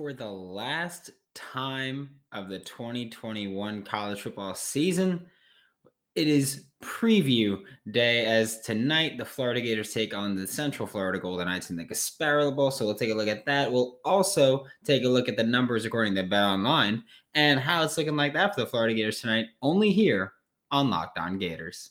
for the last time of the 2021 college football season. It is preview day as tonight the Florida Gators take on the Central Florida Golden Knights in the Gasparilla Bowl. So we'll take a look at that. We'll also take a look at the numbers according to Bet Online and how it's looking like that for the Florida Gators tonight, only here on Locked On Gators.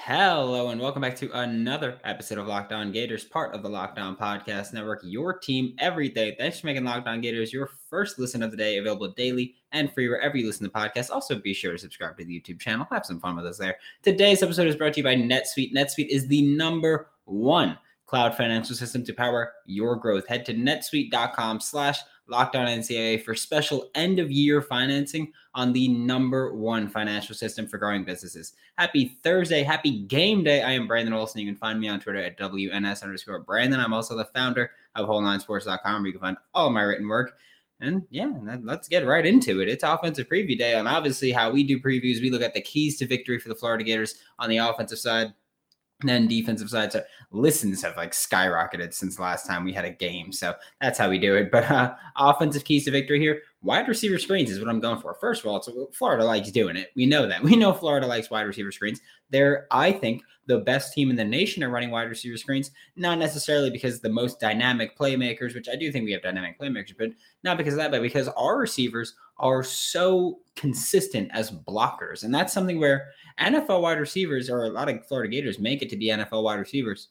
Hello and welcome back to another episode of Locked On Gators, part of the Locked On Podcast Network, your team every day. Thanks for making Locked On Gators your first listen of the day, available daily and free wherever you listen to podcasts. Also, be sure to subscribe to the YouTube channel. Have some fun with us there. Today's episode is brought to you by NetSuite. NetSuite is the number one cloud financial system to power your growth. Head to netsuite.com slash Locked On NCAA for special end of year financing on the number one financial system for growing businesses. Happy Thursday. Happy game day. I am Brandon Olson. You can find me on Twitter at WNS underscore Brandon. I'm also the founder of whole9sports.com where you can find all my written work. And yeah, let's get right into it. It's offensive preview day. And obviously, how we do previews, we look at the keys to victory for the Florida Gators on the offensive side then defensive side. So listens have like skyrocketed since last time we had a game. So that's how we do it. But uh, offensive keys to victory here. Wide receiver screens is what I'm going for. First of all, it's, Florida likes doing it. We know that. We know Florida likes wide receiver screens. They're, I think, the best team in the nation are running wide receiver screens. Not necessarily because the most dynamic playmakers, which I do think we have dynamic playmakers, but not because of that, but because our receivers are so consistent as blockers. And that's something where NFL wide receivers or a lot of Florida Gators make it to be NFL wide receivers.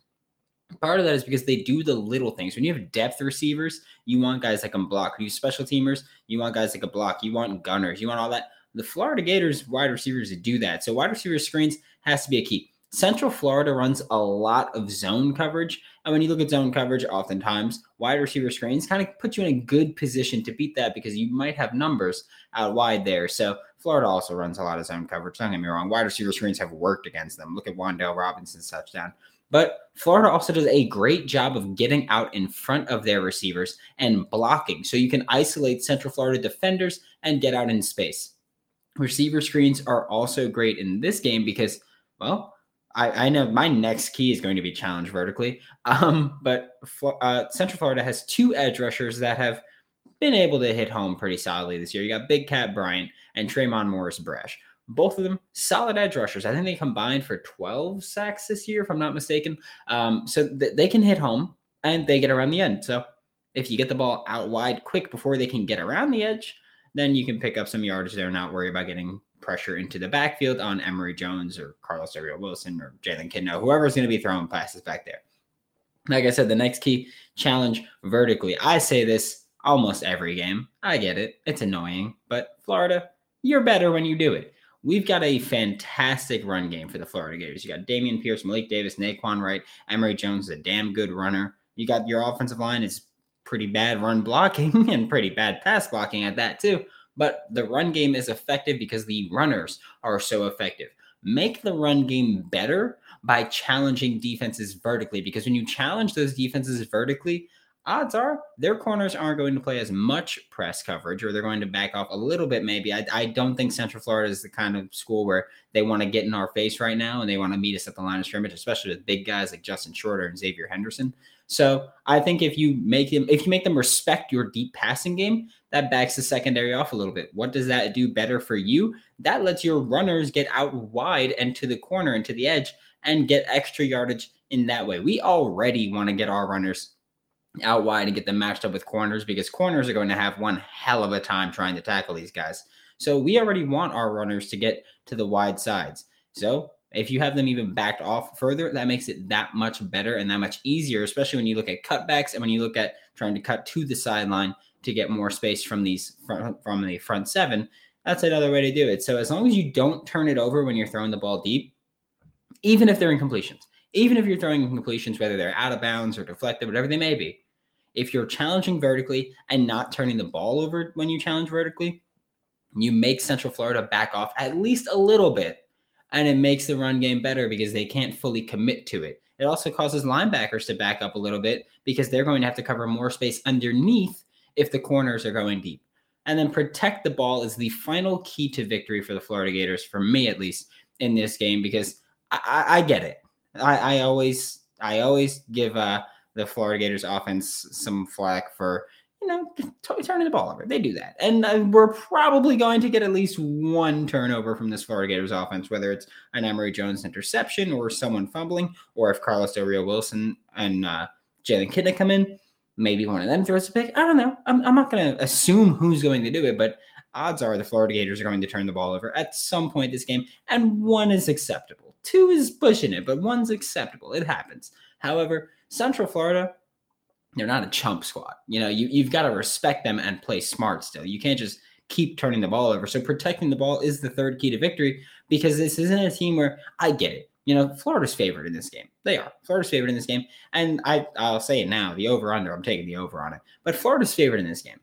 Part of that is because they do the little things. When you have depth receivers, you want guys that can block. When you special teamers, you want guys that can block. You want gunners. You want all that. The Florida Gators wide receivers do that. So wide receiver screens has to be a key. Central Florida runs a lot of zone coverage. And when you look at zone coverage, oftentimes wide receiver screens kind of put you in a good position to beat that because you might have numbers out wide there. So Florida also runs a lot of zone coverage. Don't get me wrong. Wide receiver screens have worked against them. Look at Wan'Dale Robinson's touchdown. But Florida also does a great job of getting out in front of their receivers and blocking. So you can isolate Central Florida defenders and get out in space. Receiver screens are also great in this game because, well, I, I know my next key is going to be challenged vertically. Um, but uh, Central Florida has two edge rushers that have been able to hit home pretty solidly this year. You got Big Kat Bryant and Tre'Mon Morris Brash. Both of them solid edge rushers. I think they combined for 12 sacks this year, if I'm not mistaken. Um, so th- they can hit home and they get around the end. So if you get the ball out wide quick before they can get around the edge, then you can pick up some yardage there and not worry about getting pressure into the backfield on Emory Jones or Carlos Del Rio-Wellman or Jalen Kitna, whoever's going to be throwing passes back there. Like I said, the next key challenge vertically. I say this almost every game. I get it. It's annoying, but Florida, you're better when you do it. We've got a fantastic run game for the Florida Gators. You got Dameon Pierce, Malik Davis, Nay'Quan Wright, Emory Jones, is a damn good runner. You got your offensive line is pretty bad run blocking and pretty bad pass blocking at that too. But the run game is effective because the runners are so effective. Make the run game better by challenging defenses vertically because when you challenge those defenses vertically, odds are their corners aren't going to play as much press coverage or they're going to back off a little bit maybe I, I, don't think central florida is the kind of school where they want to get in our face right now and they want to meet us at the line of scrimmage especially with big guys like justin shorter and xavier henderson so I think if you make them if you make them respect your deep passing game, that backs the secondary off a little bit. What does that do better for you? That lets your runners get out wide and to the corner and to the edge and get extra yardage in that way. We already want to get our runners out wide and get them matched up with corners because corners are going to have one hell of a time trying to tackle these guys. So we already want our runners to get to the wide sides. So if you have them even backed off further, that makes it that much better and that much easier, especially when you look at cutbacks and when you look at trying to cut to the sideline to get more space from these front, from the front seven. That's another way to do it. So as long as you don't turn it over when you're throwing the ball deep, even if they're incompletions, even if you're throwing incompletions, whether they're out of bounds or deflected, whatever they may be, if you're challenging vertically and not turning the ball over when you challenge vertically, you make Central Florida back off at least a little bit and it makes the run game better because they can't fully commit to it. It also causes linebackers to back up a little bit because they're going to have to cover more space underneath if the corners are going deep. And then protect the ball is the final key to victory for the Florida Gators, for me at least, in this game because I, I, I get it. I, I, always I always give uh, the Florida Gators offense some flack for you know, t- turning the ball over. They do that. And uh, we're probably going to get at least one turnover from this Florida Gators offense, whether it's an Emory Jones interception or someone fumbling, or if Carlos Del Wilson and uh, Jalen Kitna come in, maybe one of them throws a pick. I don't know. I'm, I'm not going to assume who's going to do it, but odds are the Florida Gators are going to turn the ball over at some point this game, and one is acceptable. Two is pushing it, but one's acceptable. It happens. However, Central Florida, they're not a chump squad. You know, you, you've got to respect them and play smart still. You can't just keep turning the ball over. So protecting the ball is the third key to victory because this isn't a team where I get it. You know, Florida's favored in this game. They are. Florida's favored in this game. And I, I'll say it now the over under, I'm taking the over on it. But Florida's favored in this game.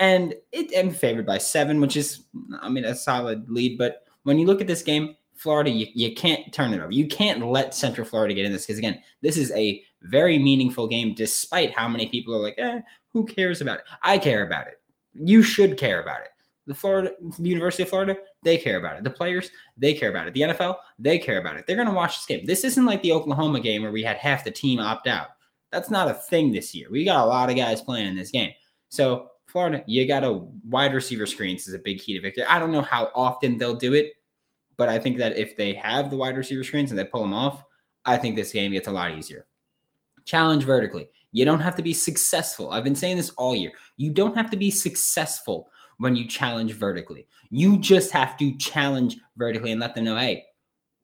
And it, I'm favored by seven, which is, I mean, a solid lead. But when you look at this game, Florida, you, you can't turn it over. You can't let Central Florida get in this because, again, this is a very meaningful game, despite how many people are like, eh, who cares about it? I care about it. You should care about it. The Florida the University of Florida, they care about it. The players, they care about it. The NFL, they care about it. They're going to watch this game. This isn't like the Oklahoma game where we had half the team opt out. That's not a thing this year. We got a lot of guys playing in this game. So Florida, you got a wide receiver screens is a big key to victory. I don't know how often they'll do it. But I think that if they have the wide receiver screens and they pull them off, I think this game gets a lot easier. Challenge vertically. You don't have to be successful. I've been saying this all year. You don't have to be successful when you challenge vertically. You just have to challenge vertically and let them know, hey,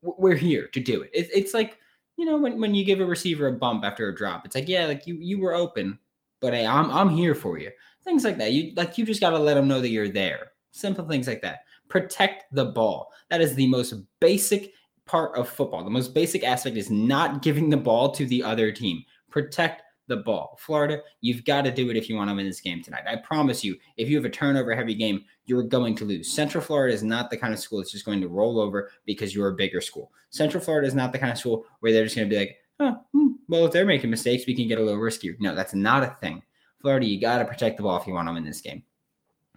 we're here to do it. It's like, you know, when, when you give a receiver a bump after a drop, it's like, yeah, like you you were open, but hey, I'm I'm here for you. Things like that. You like you just gotta let them know that you're there. Simple things like that protect the ball. That is the most basic part of football. The most basic aspect is not giving the ball to the other team. Protect the ball. Florida, you've got to do it if you want to win this game tonight. I promise you, if you have a turnover heavy game, you're going to lose. Central Florida is not the kind of school that's just going to roll over because you're a bigger school. Central Florida is not the kind of school where they're just going to be like, oh, well, if they're making mistakes, we can get a little riskier. No, that's not a thing. Florida, you got to protect the ball if you want to win this game.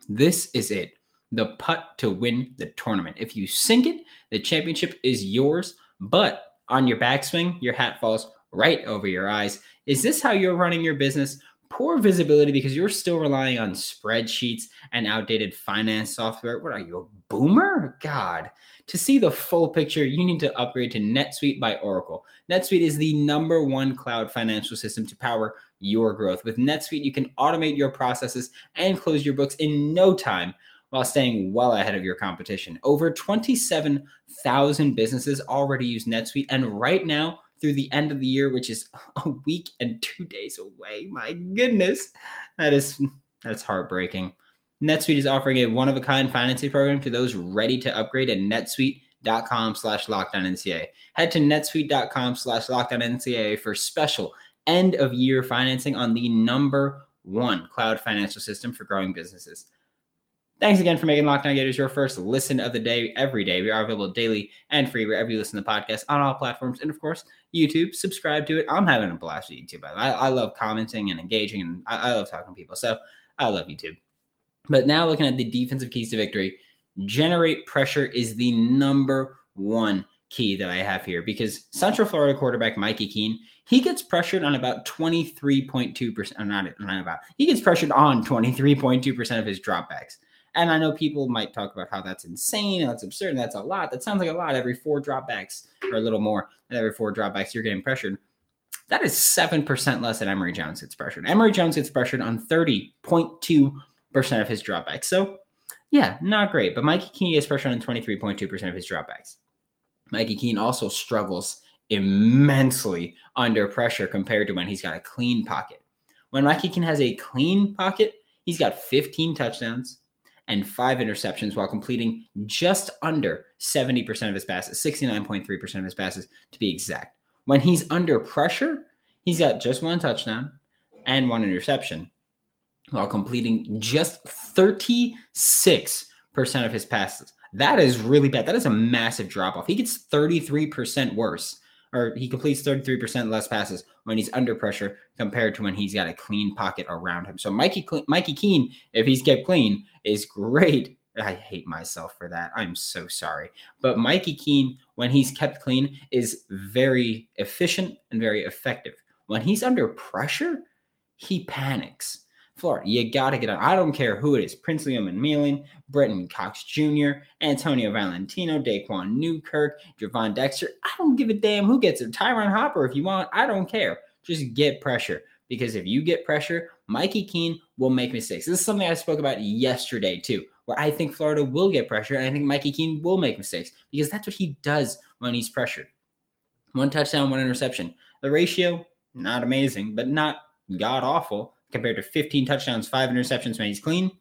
This is it the putt to win the tournament. If you sink it, the championship is yours, but on your backswing, your hat falls right over your eyes. Is this how you're running your business? Poor visibility because you're still relying on spreadsheets and outdated finance software. What are you, a boomer? God. To see the full picture, you need to upgrade to NetSuite by Oracle. NetSuite is the number one cloud financial system to power your growth. With NetSuite, you can automate your processes and close your books in no time while staying well ahead of your competition. Over 27,000 businesses already use NetSuite, and right now, through the end of the year, which is a week and two days away, my goodness, that is that's heartbreaking. NetSuite is offering a one-of-a-kind financing program to those ready to upgrade at netsuite.com slash lockedonncaa. Head to netsuite.com slash lockedonncaa for special end-of-year financing on the number one cloud financial system for growing businesses. Thanks again for making Locked On Gators your first listen of the day every day. We are available daily and free wherever you listen to podcasts on all platforms. And of course, YouTube. Subscribe to it. I'm having a blast with YouTube. I, I love commenting and engaging, and I, I love talking to people. So I love YouTube. But now looking at the defensive keys to victory, generate pressure is the number one key that I have here because Central Florida quarterback Mikey Keene, he gets pressured on about 23.2%, not, not about, he gets pressured on 23.2% of his dropbacks. And I know people might talk about how that's insane, and that's absurd, and that's a lot. That sounds like a lot. Every four dropbacks, or a little more, and every four dropbacks, you're getting pressured. That is 7% less than Emory Jones gets pressured. Emory Jones gets pressured on 30.2% of his dropbacks. So, yeah, not great. But Mikey Keene gets pressured on 23.2% of his dropbacks. Mikey Keene also struggles immensely under pressure compared to when he's got a clean pocket. When Mikey Keene has a clean pocket, he's got 15 touchdowns, and five interceptions while completing just under 70% of his passes, 69.3% of his passes to be exact. When he's under pressure, he's got just one touchdown and one interception while completing just 36% of his passes. That is really bad. That is a massive drop off. He gets 33% worse or he completes 33% less passes when he's under pressure compared to when he's got a clean pocket around him. So Mikey Mikey Keene, if he's kept clean, is great. I hate myself for that. I'm so sorry. But Mikey Keene, when he's kept clean, is very efficient and very effective. When he's under pressure, he panics. Florida, you got to get on. I don't care who it is. Prince Liam and Umanmielen, Brenton Cox Jr., Antonio Valentino, Daquan Newkirk, Gervon Dexter. I don't give a damn who gets it. Tyron Hopper, if you want, I don't care. Just get pressure because if you get pressure, Mikey Keene will make mistakes. This is something I spoke about yesterday, too, where I think Florida will get pressure. And I think Mikey Keene will make mistakes because that's what he does when he's pressured. One touchdown, one interception. The ratio, not amazing, but not god awful compared to 15 touchdowns, five interceptions when he's clean.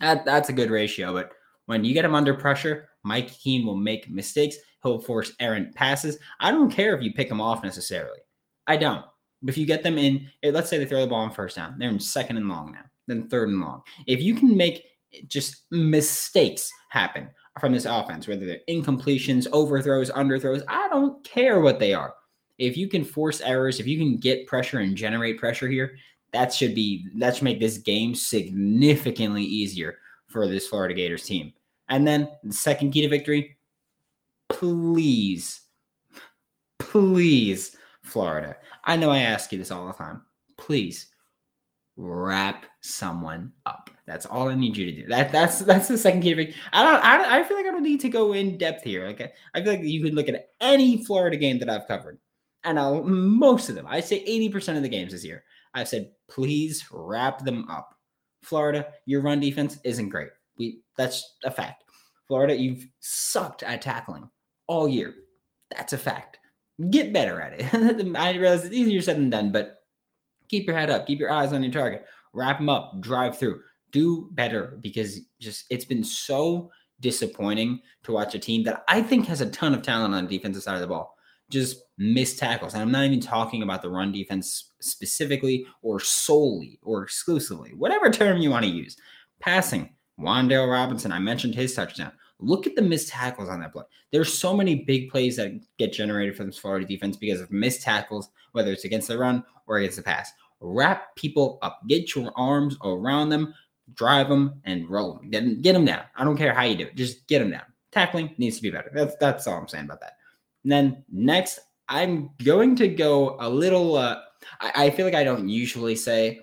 That, that's a good ratio. But when you get him under pressure, Mike Keene will make mistakes. He'll force errant passes. I don't care if you pick him off necessarily. I don't. But if you get them in, eh, let's say they throw the ball on first down, they're in second and long now, then third and long. If you can make just mistakes happen from this offense, whether they're incompletions, overthrows, underthrows, I don't care what they are. If you can force errors, if you can get pressure and generate pressure here, that should be that should make this game significantly easier for this Florida Gators team. And then the second key to victory, please, please, Florida. I know I ask you this all the time. Please wrap someone up. That's all I need you to do. That that's that's the second key to victory. I don't I, I feel like I don't need to go in depth here. Like I feel like you could look at any Florida game that I've covered, and I'll, most of them, I say 80% of the games this year. I said, please wrap them up. Florida, your run defense isn't great. We that's a fact. Florida, you've sucked at tackling all year. That's a fact. Get better at it. I realize it's easier said than done, but keep your head up, keep your eyes on your target, wrap them up, drive through, do better because just it's been so disappointing to watch a team that I think has a ton of talent on the defensive side of the ball just missed tackles. And I'm not even talking about the run defense specifically or solely or exclusively, whatever term you want to use. Passing, Wan'Dale Robinson, I mentioned his touchdown. Look at the missed tackles on that play. There's so many big plays that get generated from this Florida defense because of missed tackles, whether it's against the run or against the pass. Wrap people up, get your arms around them, drive them, and roll them. Get, get them down. I don't care how you do it, just get them down. Tackling needs to be better. That's that's all I'm saying about that. And then next, I'm going to go a little. Uh, I, I feel like I don't usually say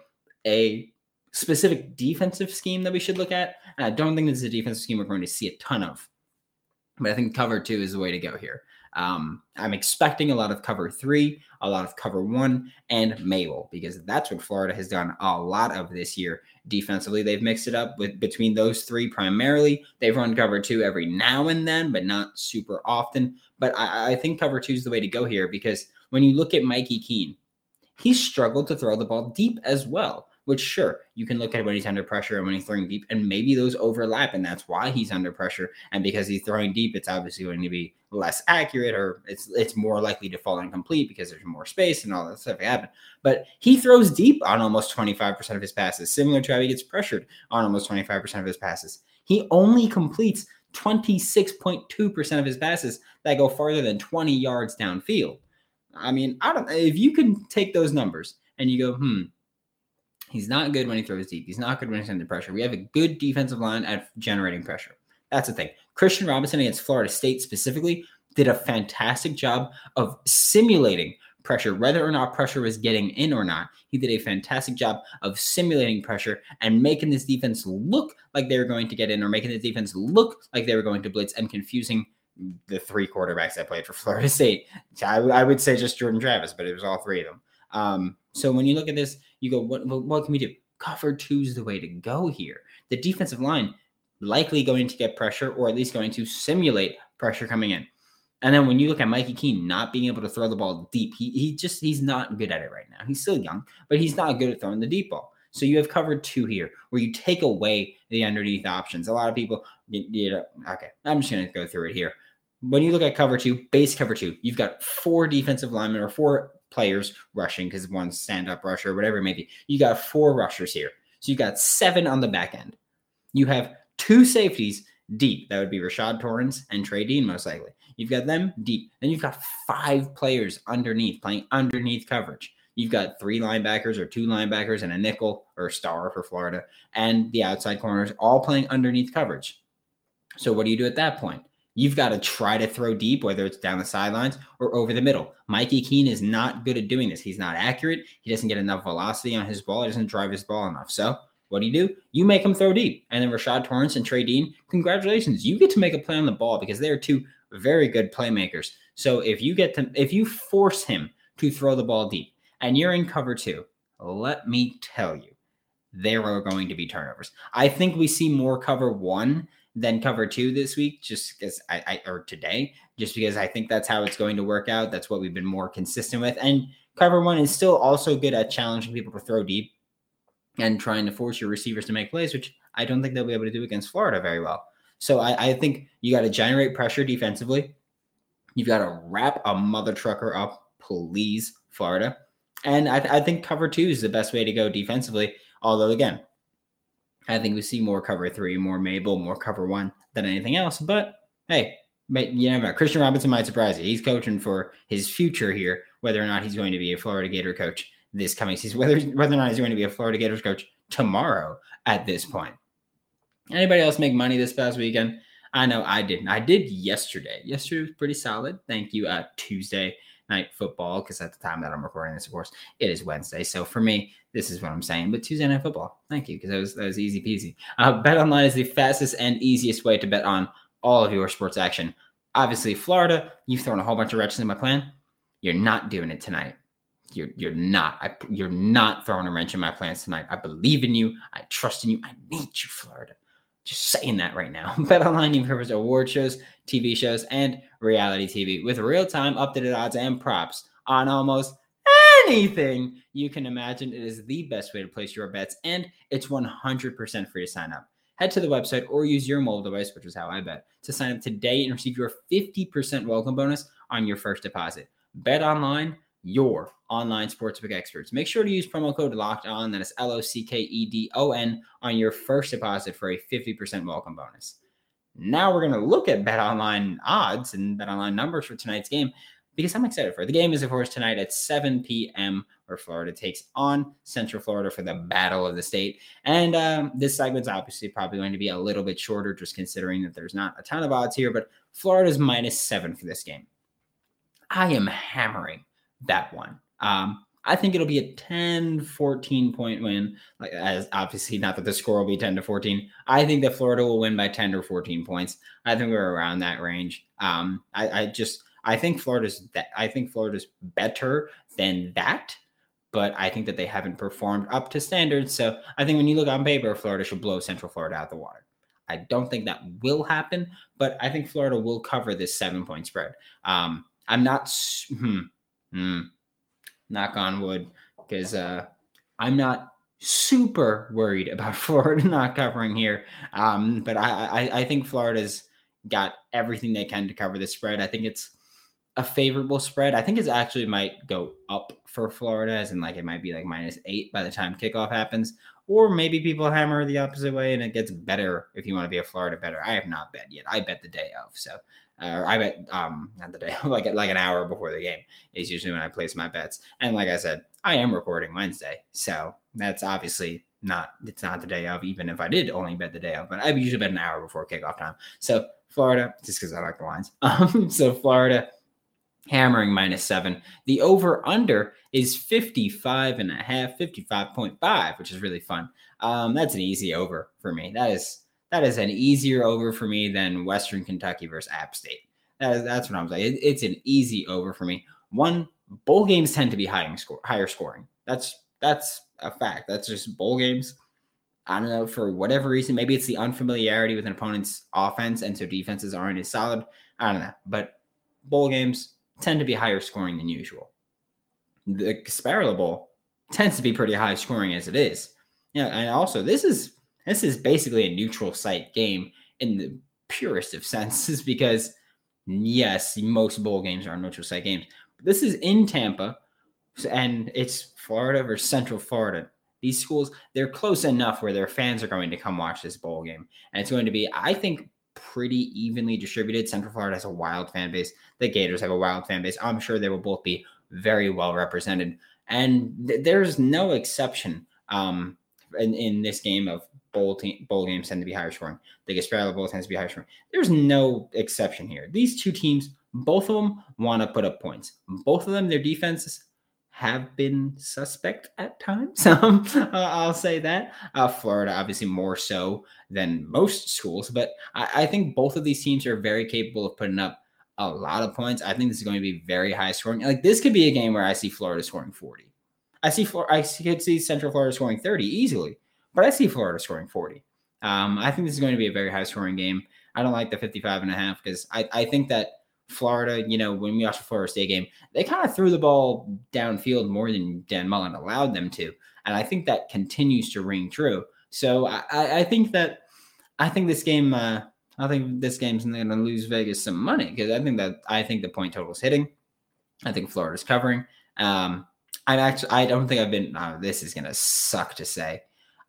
a specific defensive scheme that we should look at. And I don't think this is a defensive scheme we're going to see a ton of. But I think cover two is the way to go here. Um, I'm expecting a lot of cover three, a lot of cover one, and Mabel because that's what Florida has done a lot of this year defensively. They've mixed it up with between those three primarily. They've run cover two every now and then, but not super often. But I, I think cover two is the way to go here because when you look at Mikey Keene, he struggled to throw the ball deep as well which sure you can look at when he's under pressure and when he's throwing deep and maybe those overlap and that's why he's under pressure and because he's throwing deep it's obviously going to be less accurate or it's it's more likely to fall incomplete because there's more space and all that stuff happen. But he throws deep on almost 25% of his passes similar to how he gets pressured on almost 25% of his passes. He only completes 26.2% of his passes that go farther than 20 yards downfield. I mean i don't if you can take those numbers and you go hmm He's not good when he throws deep. He's not good when he's under pressure. We have a good defensive line at generating pressure. That's the thing. Christian Robinson against Florida State specifically did a fantastic job of simulating pressure, whether or not pressure was getting in or not. He did a fantastic job of simulating pressure and making this defense look like they were going to get in or making the defense look like they were going to blitz and confusing the three quarterbacks that played for Florida State. I, I would say just Jordan Travis, but it was all three of them. Um, so when you look at this, you go, what, what can we do? Cover two is the way to go here. The defensive line likely going to get pressure or at least going to simulate pressure coming in. And then when you look at Mikey Keene not being able to throw the ball deep, he, he just he's not good at it right now. He's still young, but he's not good at throwing the deep ball. So you have covered two here where you take away the underneath options. A lot of people, you, know, okay, I'm just to go through it here. When you look at cover two, base cover two, you've got four defensive linemen or four players rushing because one stand up rusher, whatever it may be. You got four rushers here. So you got seven on the back end. You have two safeties deep. That would be Rashad Torrence and Trey Dean, most likely. You've got them deep. Then you've got five players underneath playing underneath coverage. You've got three linebackers or two linebackers and a nickel or star for Florida, and the outside corners all playing underneath coverage. So what do you do at that point? You've got to try to throw deep, whether it's down the sidelines or over the middle. Mikey Keene is not good at doing this. He's not accurate. He doesn't get enough velocity on his ball. He doesn't drive his ball enough. So what do you do? You make him throw deep. And then Rashad Torrence and Trey Dean, congratulations. You get to make a play on the ball because they're two very good playmakers. So if you get to if you force him to throw the ball deep and you're in cover two, let me tell you, there are going to be turnovers. I think we see more cover one than cover two this week, just because I, I or today, just because I think that's how it's going to work out. That's what we've been more consistent with. And cover one is still also good at challenging people to throw deep and trying to force your receivers to make plays, which I don't think they'll be able to do against Florida very well. So I, I think you got to generate pressure defensively. You've got to wrap a mother trucker up, please, Florida. And I, I think cover two is the best way to go defensively. Although, again, I think we see more cover three, more Mabel, more cover one than anything else. But hey, you never know. Christian Robinson might surprise you. He's coaching for his future here, whether or not he's going to be a Florida Gator coach this coming season, whether whether or not he's going to be a Florida Gators coach tomorrow at this point. Anybody else make money this past weekend? I know I didn't. I did yesterday. Yesterday was pretty solid. Thank you. Uh, Tuesday night football, because at the time that I'm recording this, of course, it is Wednesday. So for me, this is what I'm saying. But Tuesday night football. Thank you, because that was that was easy peasy. Uh, bet online is the fastest and easiest way to bet on all of your sports action. Obviously, Florida, you've thrown a whole bunch of wrenches in my plan. You're not doing it tonight. You're you're not. I, you're not throwing a wrench in my plans tonight. I believe in you. I trust in you. I need you, Florida. Just saying that right now. Bet online even covers award shows, TV shows, and reality TV with real time updated odds and props on almost anything you can imagine. It is the best way to place your bets, and it's 100% free to sign up. Head to the website or use your mobile device, which is how I bet, to sign up today and receive your 50% welcome bonus on your first deposit. Bet online, your online sportsbook experts. Make sure to use promo code locked on, that is L O C K E D O N, on your first deposit for a 50% welcome bonus. Now we're going to look at Bet Online odds and Bet Online numbers for tonight's game because I'm excited for it. The game is, of course, tonight at 7 p.m., where Florida takes on Central Florida for the Battle of the State. And um, this segment's obviously probably going to be a little bit shorter, just considering that there's not a ton of odds here, but Florida's minus seven for this game. I am hammering that one. Um, I think it'll be a 10 14 point win. Like as obviously not that the score will be 10 to 14. I think that Florida will win by 10 or 14 points. I think we're around that range. Um, I, I just I think Florida's that I think Florida's better than that, but I think that they haven't performed up to standards. So I think when you look on paper, Florida should blow Central Florida out of the water. I don't think that will happen, but I think Florida will cover this seven point spread. Um, I'm not. Hmm, hmm, knock on wood, because uh, I'm not super worried about Florida not covering here. Um, but I, I, I think Florida's got everything they can to cover the spread. I think it's a favorable spread. I think it actually might go up for Florida, as in like it might be like minus eight by the time kickoff happens, or maybe people hammer the opposite way and it gets better if you want to be a Florida better. I have not bet yet. I bet the day of, so uh, I bet um not the day like like an hour before the game is usually when I place my bets. And like I said, I am recording Wednesday, so that's obviously not it's not the day of. Even if I did only bet the day of, but I usually bet an hour before kickoff time. So Florida, just because I like the lines. Um, so Florida hammering minus seven. The over under is 55 and a half, 55.5, which is really fun. Um, that's an easy over for me. That is that is an easier over for me than Western Kentucky versus App State. That is, that's what I'm saying. It, it's an easy over for me. One bowl games tend to be higher, score, higher scoring. That's that's a fact. That's just bowl games. I don't know for whatever reason. Maybe it's the unfamiliarity with an opponent's offense, and so defenses aren't as solid. I don't know, but bowl games tend to be higher scoring than usual. The Gasparilla Bowl tends to be pretty high scoring as it is. Yeah, and also this is this is basically a neutral site game in the purest of senses because, yes, most bowl games are neutral site games. But this is in Tampa, and it's Florida versus Central Florida. These schools, they're close enough where their fans are going to come watch this bowl game. And it's going to be, I think, pretty evenly distributed. Central Florida has a wild fan base. The Gators have a wild fan base. I'm sure they will both be very well represented. And th- there's no exception um, in, in this game of bowl team bowl games tend to be higher scoring. The Gasparilla Bowl tends to be higher scoring. There's no exception here. These two teams, both of them want to put up points. Both of them, their defenses have been suspect at times. Um, I'll say that. Uh, Florida, obviously, more so than most schools, but I, I, think both of these teams are very capable of putting up a lot of points. I think this is going to be very high scoring. Like this could be a game where I see Florida scoring 40. I see I could see Central Florida scoring 30 easily, but I see Florida scoring 40. Um, I think this is going to be a very high scoring game. I don't like the 55 and a half because I, I think that Florida, you know, when we watched the Florida State game, they kind of threw the ball downfield more than Dan Mullen allowed them to. And I think that continues to ring true. So I, I think that I think this game uh, I think this game's going to lose Vegas some money because I think that I think the point total is hitting. I think Florida's covering. Um, I actually I don't think I've been. Oh, this is going to suck to say.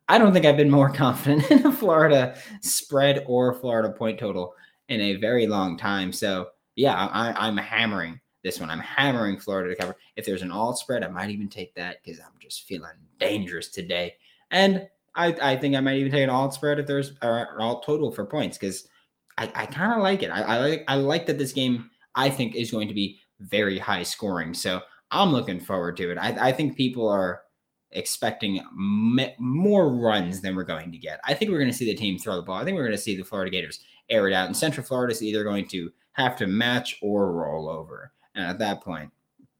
I don't think I've been more confident in a Florida spread or Florida point total in a very long time. So yeah, I, am hammering this one. I'm hammering Florida to cover. If there's an all spread, I might even take that because I'm just feeling dangerous today. And I, I think I might even take an all spread if there's an alt total for points because I, I kind of like it. I, I like I like that this game I think is going to be very high scoring. So I'm looking forward to it. I, I think people are expecting more runs than we're going to get. I think we're going to see the team throw the ball. I think we're going to see the Florida Gators air it out. And Central Florida is either going to have to match or roll over. And at that point,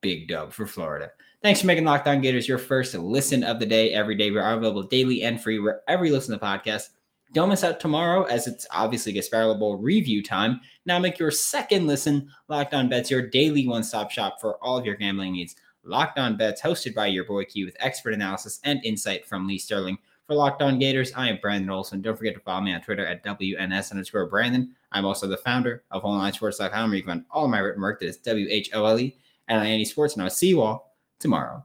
big dub for Florida. Thanks for making Locked On Gators your first listen of the day every day. We are available daily and free wherever you listen to the podcast. Don't miss out tomorrow as it's obviously Gasparilla Bowl review time. Now make your second listen Locked On Bets your daily one-stop shop for all of your gambling needs. Locked On Bets hosted by your boy Q with expert analysis and insight from Lee Sterling. For Locked On Gators, I am Brandon Olson. Don't forget to follow me on Twitter at WNS underscore Brandon. I'm also the founder of WholeNineSports.com where you can find all of my written work that is W H O L E and on Andy Sports. And I'll see you all tomorrow.